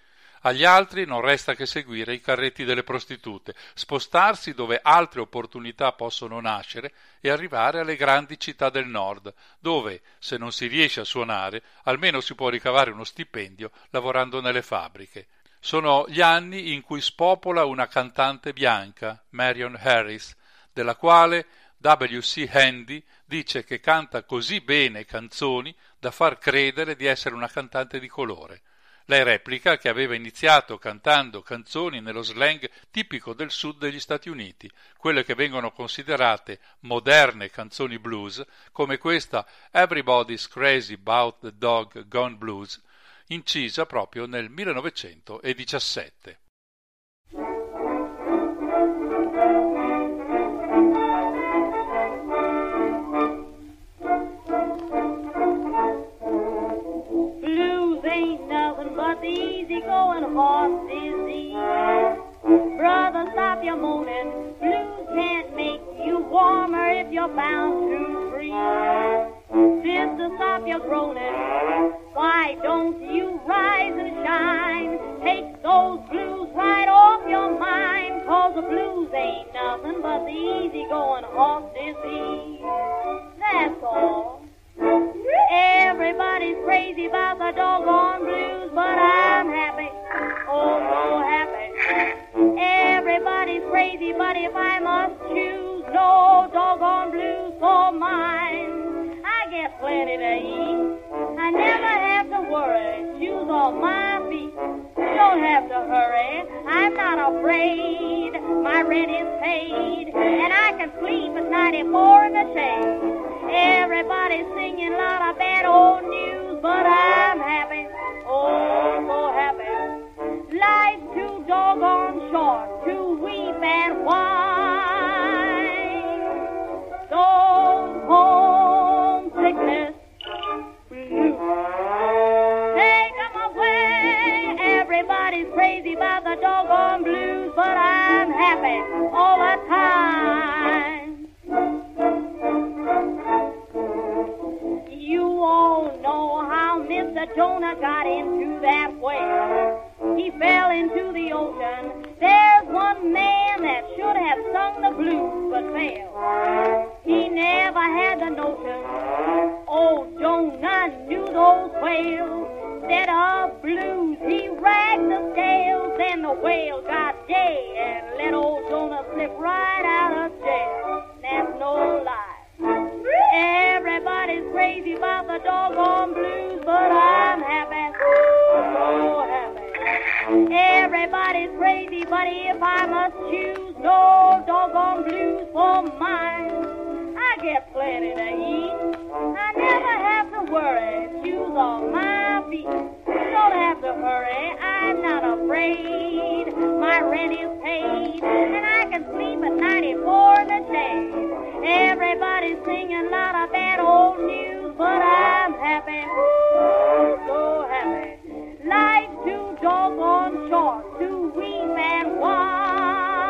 Agli altri non resta che seguire i carretti delle prostitute, spostarsi dove altre opportunità possono nascere e arrivare alle grandi città del nord, dove, se non si riesce a suonare, almeno si può ricavare uno stipendio lavorando nelle fabbriche. Sono gli anni in cui spopola una cantante bianca, Marion Harris, della quale W.C. Handy dice che canta così bene canzoni da far credere di essere una cantante di colore. Lei replica che aveva iniziato cantando canzoni nello slang tipico del sud degli Stati Uniti, quelle che vengono considerate moderne canzoni blues, come questa Everybody's Crazy About the Dog Gone Blues, incisa proprio nel 1917. Horse disease. Brother, stop your moaning. Blues can't make you warmer if you're bound to freeze. Sister, stop your groaning. Why don't you rise and shine? Take those blues right off your mind. Cause the blues ain't nothing but the easy going horse disease. That's all. Everybody's crazy about the doggone blues, but I'm happy. Oh, so happy. Everybody's crazy, but if I must choose, no doggone blues for mine. Get plenty to eat. I never have to worry. Shoes on my feet. Don't have to hurry. I'm not afraid. My rent is paid, and I can sleep at 94 in the shade. Everybody's singing a lot of bad old news, but I'm happy, oh so happy. Life's too doggone short to weep and whine. Crazy about the doggone blues, but I'm happy all the time. You all know how Mr. Jonah got into that whale. He fell into the ocean. There's one man that should have sung the blues but failed. He never had the notion. Oh, Jonah knew those whales. Instead of blues, he ragged the scales. Then the whale got gay and let old Jonah slip right out of jail. That's no lie. Everybody's crazy about the doggone blues, but I'm happy, so happy. Everybody's crazy, but if I must choose, no doggone blues for mine. I get plenty to eat. I never have to worry. Shoes on my feet. Don't have to hurry. I'm not afraid. My rent is paid, and I can sleep at 94 in the shade. Everybody's singing a lot of bad old news, but I'm happy, so happy. Life's too doggone short to weep and whine.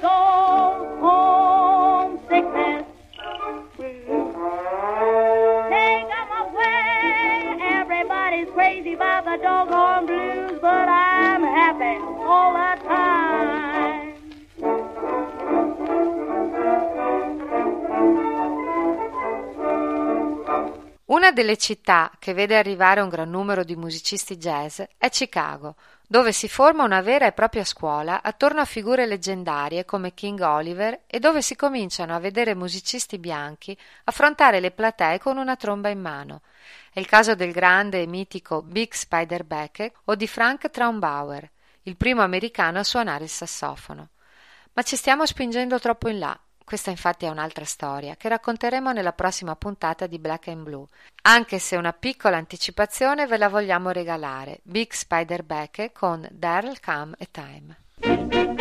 So doggone blues, but I'm happy all the time. Una delle città che vede arrivare un gran numero di musicisti jazz è Chicago, dove si forma una vera e propria scuola attorno a figure leggendarie come King Oliver e dove si cominciano a vedere musicisti bianchi affrontare le platee con una tromba in mano. È il caso del grande e mitico Big Spider Beckett o di Frank Traumbauer, il primo americano a suonare il sassofono. Ma ci stiamo spingendo troppo in là. Questa infatti è un'altra storia che racconteremo nella prossima puntata di Black and Blue, anche se una piccola anticipazione ve la vogliamo regalare, Big Spider Beck con Daryl Come a Time.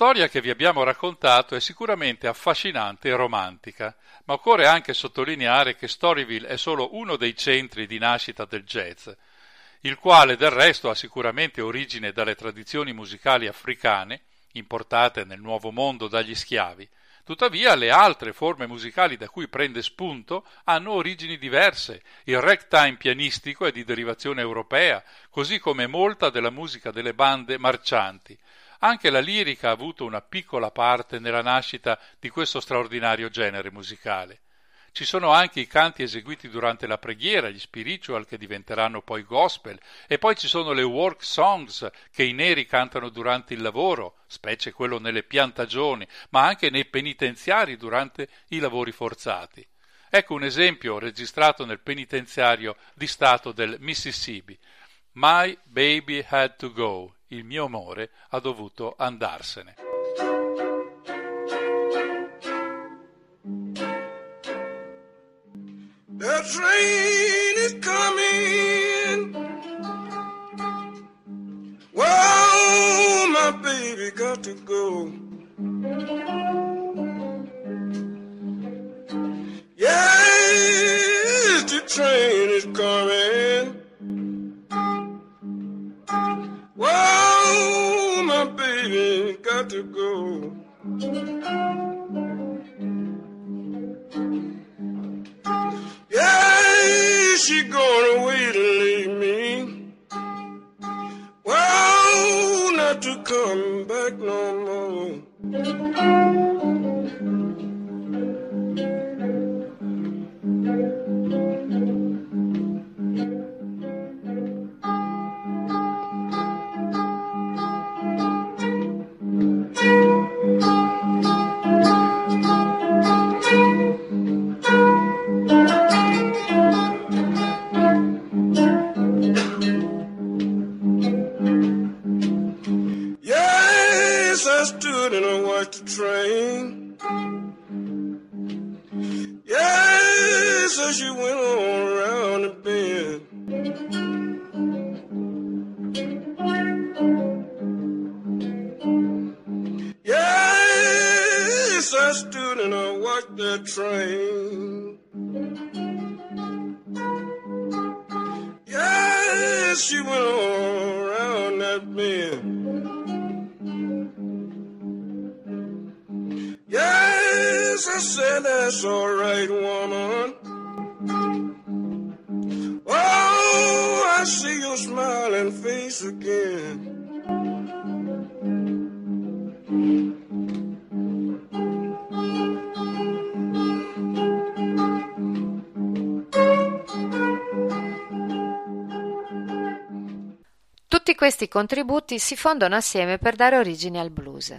Storia che vi abbiamo raccontato è sicuramente affascinante e romantica, ma occorre anche sottolineare che Storyville è solo uno dei centri di nascita del jazz, il quale del resto ha sicuramente origine dalle tradizioni musicali africane, importate nel Nuovo Mondo dagli schiavi, Tuttavia le altre forme musicali da cui prende spunto hanno origini diverse. Il ragtime pianistico è di derivazione europea, così come molta della musica delle bande marcianti. Anche la lirica ha avuto una piccola parte nella nascita di questo straordinario genere musicale. Ci sono anche i canti eseguiti durante la preghiera, gli spiritual che diventeranno poi gospel, e poi ci sono le work songs che i neri cantano durante il lavoro, specie quello nelle piantagioni, ma anche nei penitenziari durante i lavori forzati. Ecco un esempio registrato nel penitenziario di Stato del Mississippi. My baby had to go, il mio amore ha dovuto andarsene. The train is coming. Well, my baby got to go. Yes, the train is coming. Got to go. Yeah, she going away to leave me. Well, not to come back no more. Questi contributi si fondono assieme per dare origine al blues.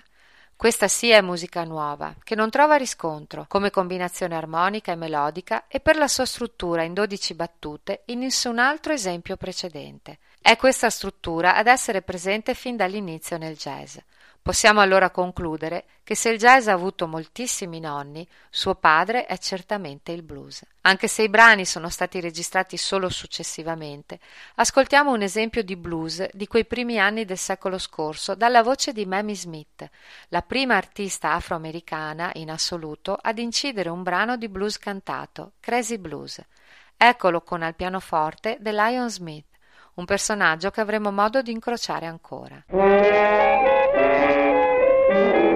Questa sì è musica nuova, che non trova riscontro come combinazione armonica e melodica e per la sua struttura in dodici battute in nessun altro esempio precedente. È questa struttura ad essere presente fin dall'inizio nel jazz. Possiamo allora concludere che se il jazz ha avuto moltissimi nonni, suo padre è certamente il blues. Anche se i brani sono stati registrati solo successivamente, ascoltiamo un esempio di blues di quei primi anni del secolo scorso dalla voce di Mamie Smith, la prima artista afroamericana in assoluto ad incidere un brano di blues cantato, Crazy Blues. Eccolo con al pianoforte The Lion Smith, un personaggio che avremo modo di incrociare ancora. I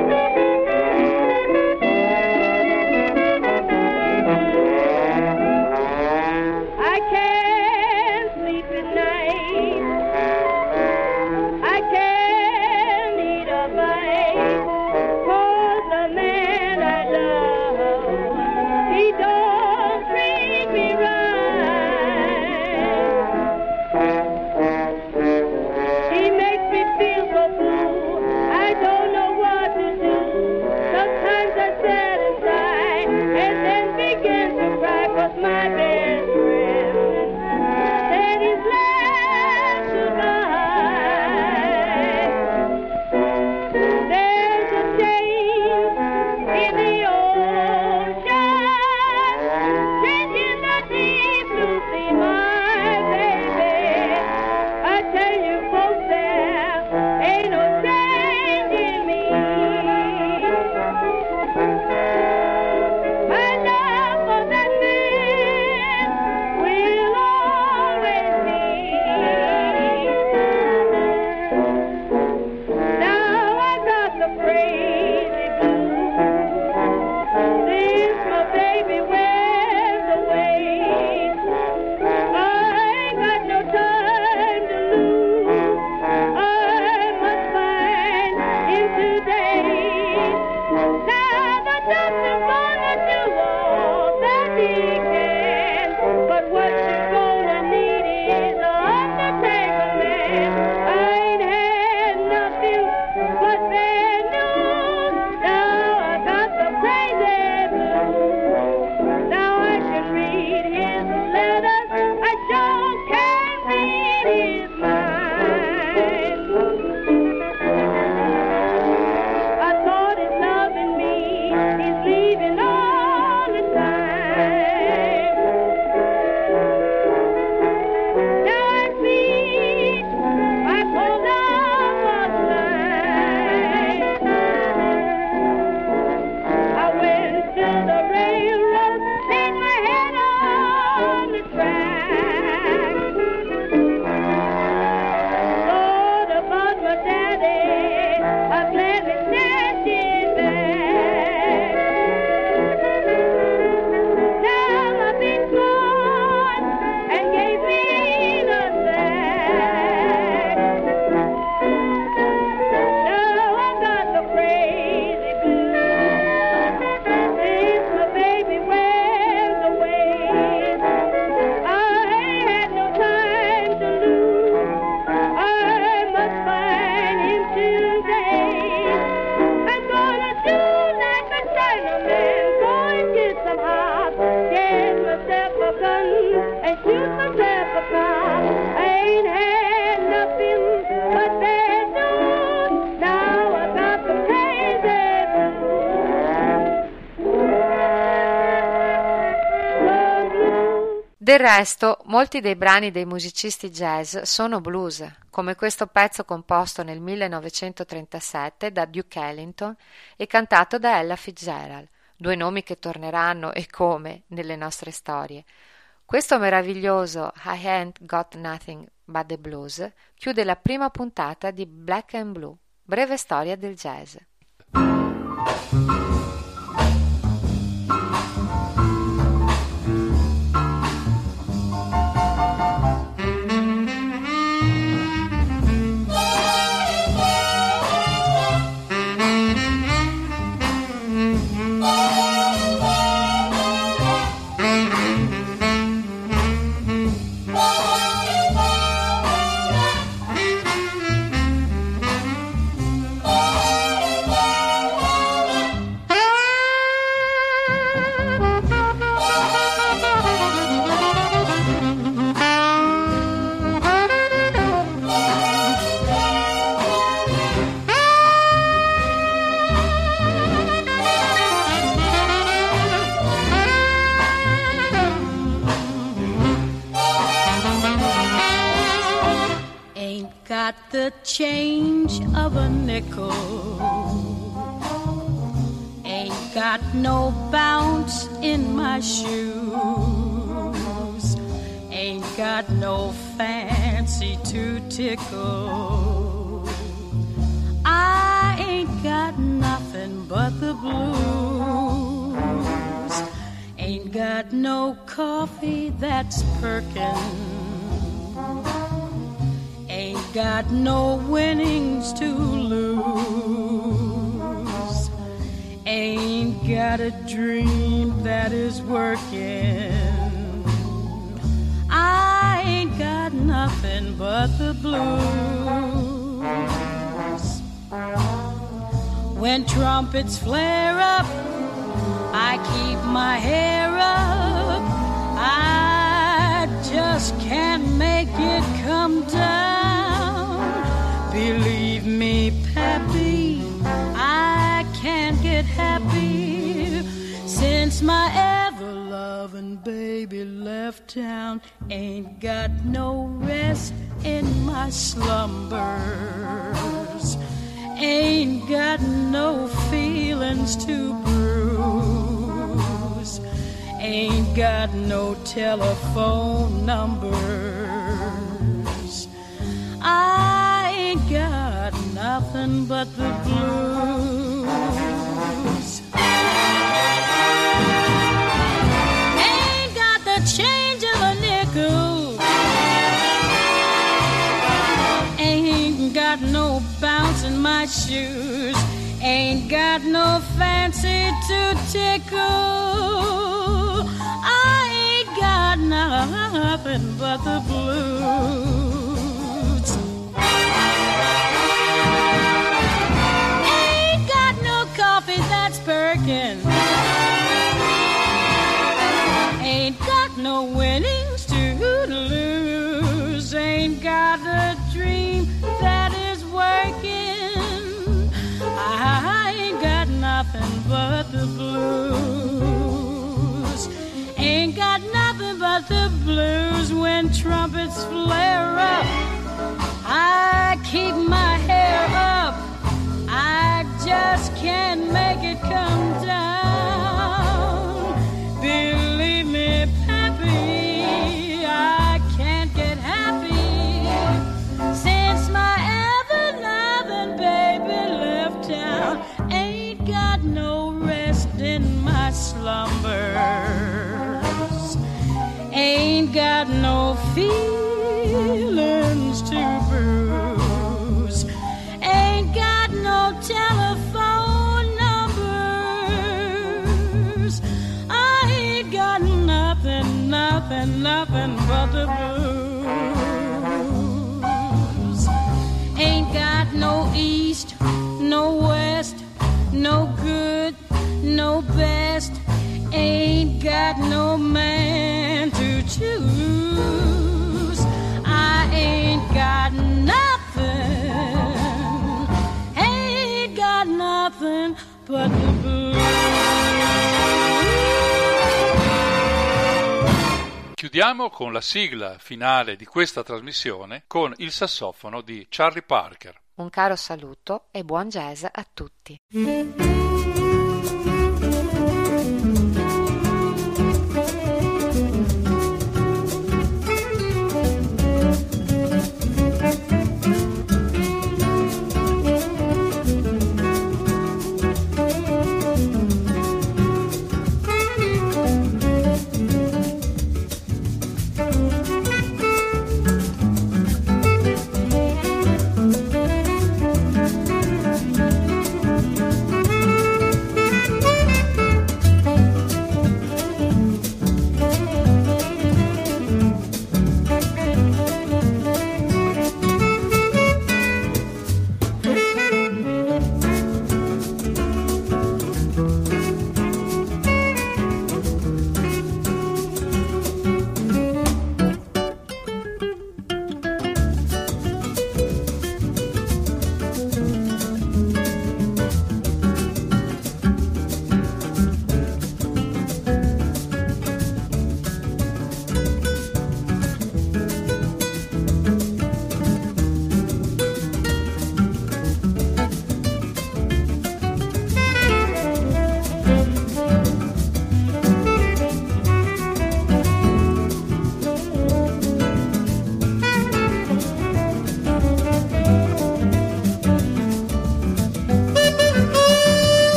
Del resto, molti dei brani dei musicisti jazz sono blues, come questo pezzo composto nel 1937 da Duke Ellington e cantato da Ella Fitzgerald, due nomi che torneranno e come nelle nostre storie. Questo meraviglioso I Ain't Got Nothing But the Blues chiude la prima puntata di Black and Blue, breve storia del jazz. Ain't got no bounce in my shoes. Ain't got no fancy to tickle. I ain't got nothing but the blues. Ain't got no coffee that's perkin' got no winnings to lose. Ain't got a dream that is working. I ain't got nothing but the blues. When trumpets flare up, I keep my hair up. I just can't make it come down. Believe me, Pappy, I can't get happy since my ever loving baby left town. Ain't got no rest in my slumbers. Ain't got no feelings to bruise. Ain't got no telephone numbers. I got nothing but the blues. Ain't got the change of a nickel. Ain't got no bounce in my shoes. Ain't got no fancy to tickle. I ain't got nothing but the blues. Perkins. Ain't got no winnings to lose. Ain't got a dream that is working. I ain't got nothing but the blues. Ain't got nothing but the blues when trumpets flare up. I keep my hair up. I just can't make it come down. Believe me, Pappy, I can't get happy since my ever loving baby left town. Ain't got no rest in my slumbers. Ain't got no feelings to nothing, nothing, but the blues. Ain't got no east, no west, no good, no best. Ain't got no man to choose. Chiudiamo con la sigla finale di questa trasmissione con il sassofono di Charlie Parker. Un caro saluto e buon jazz a tutti.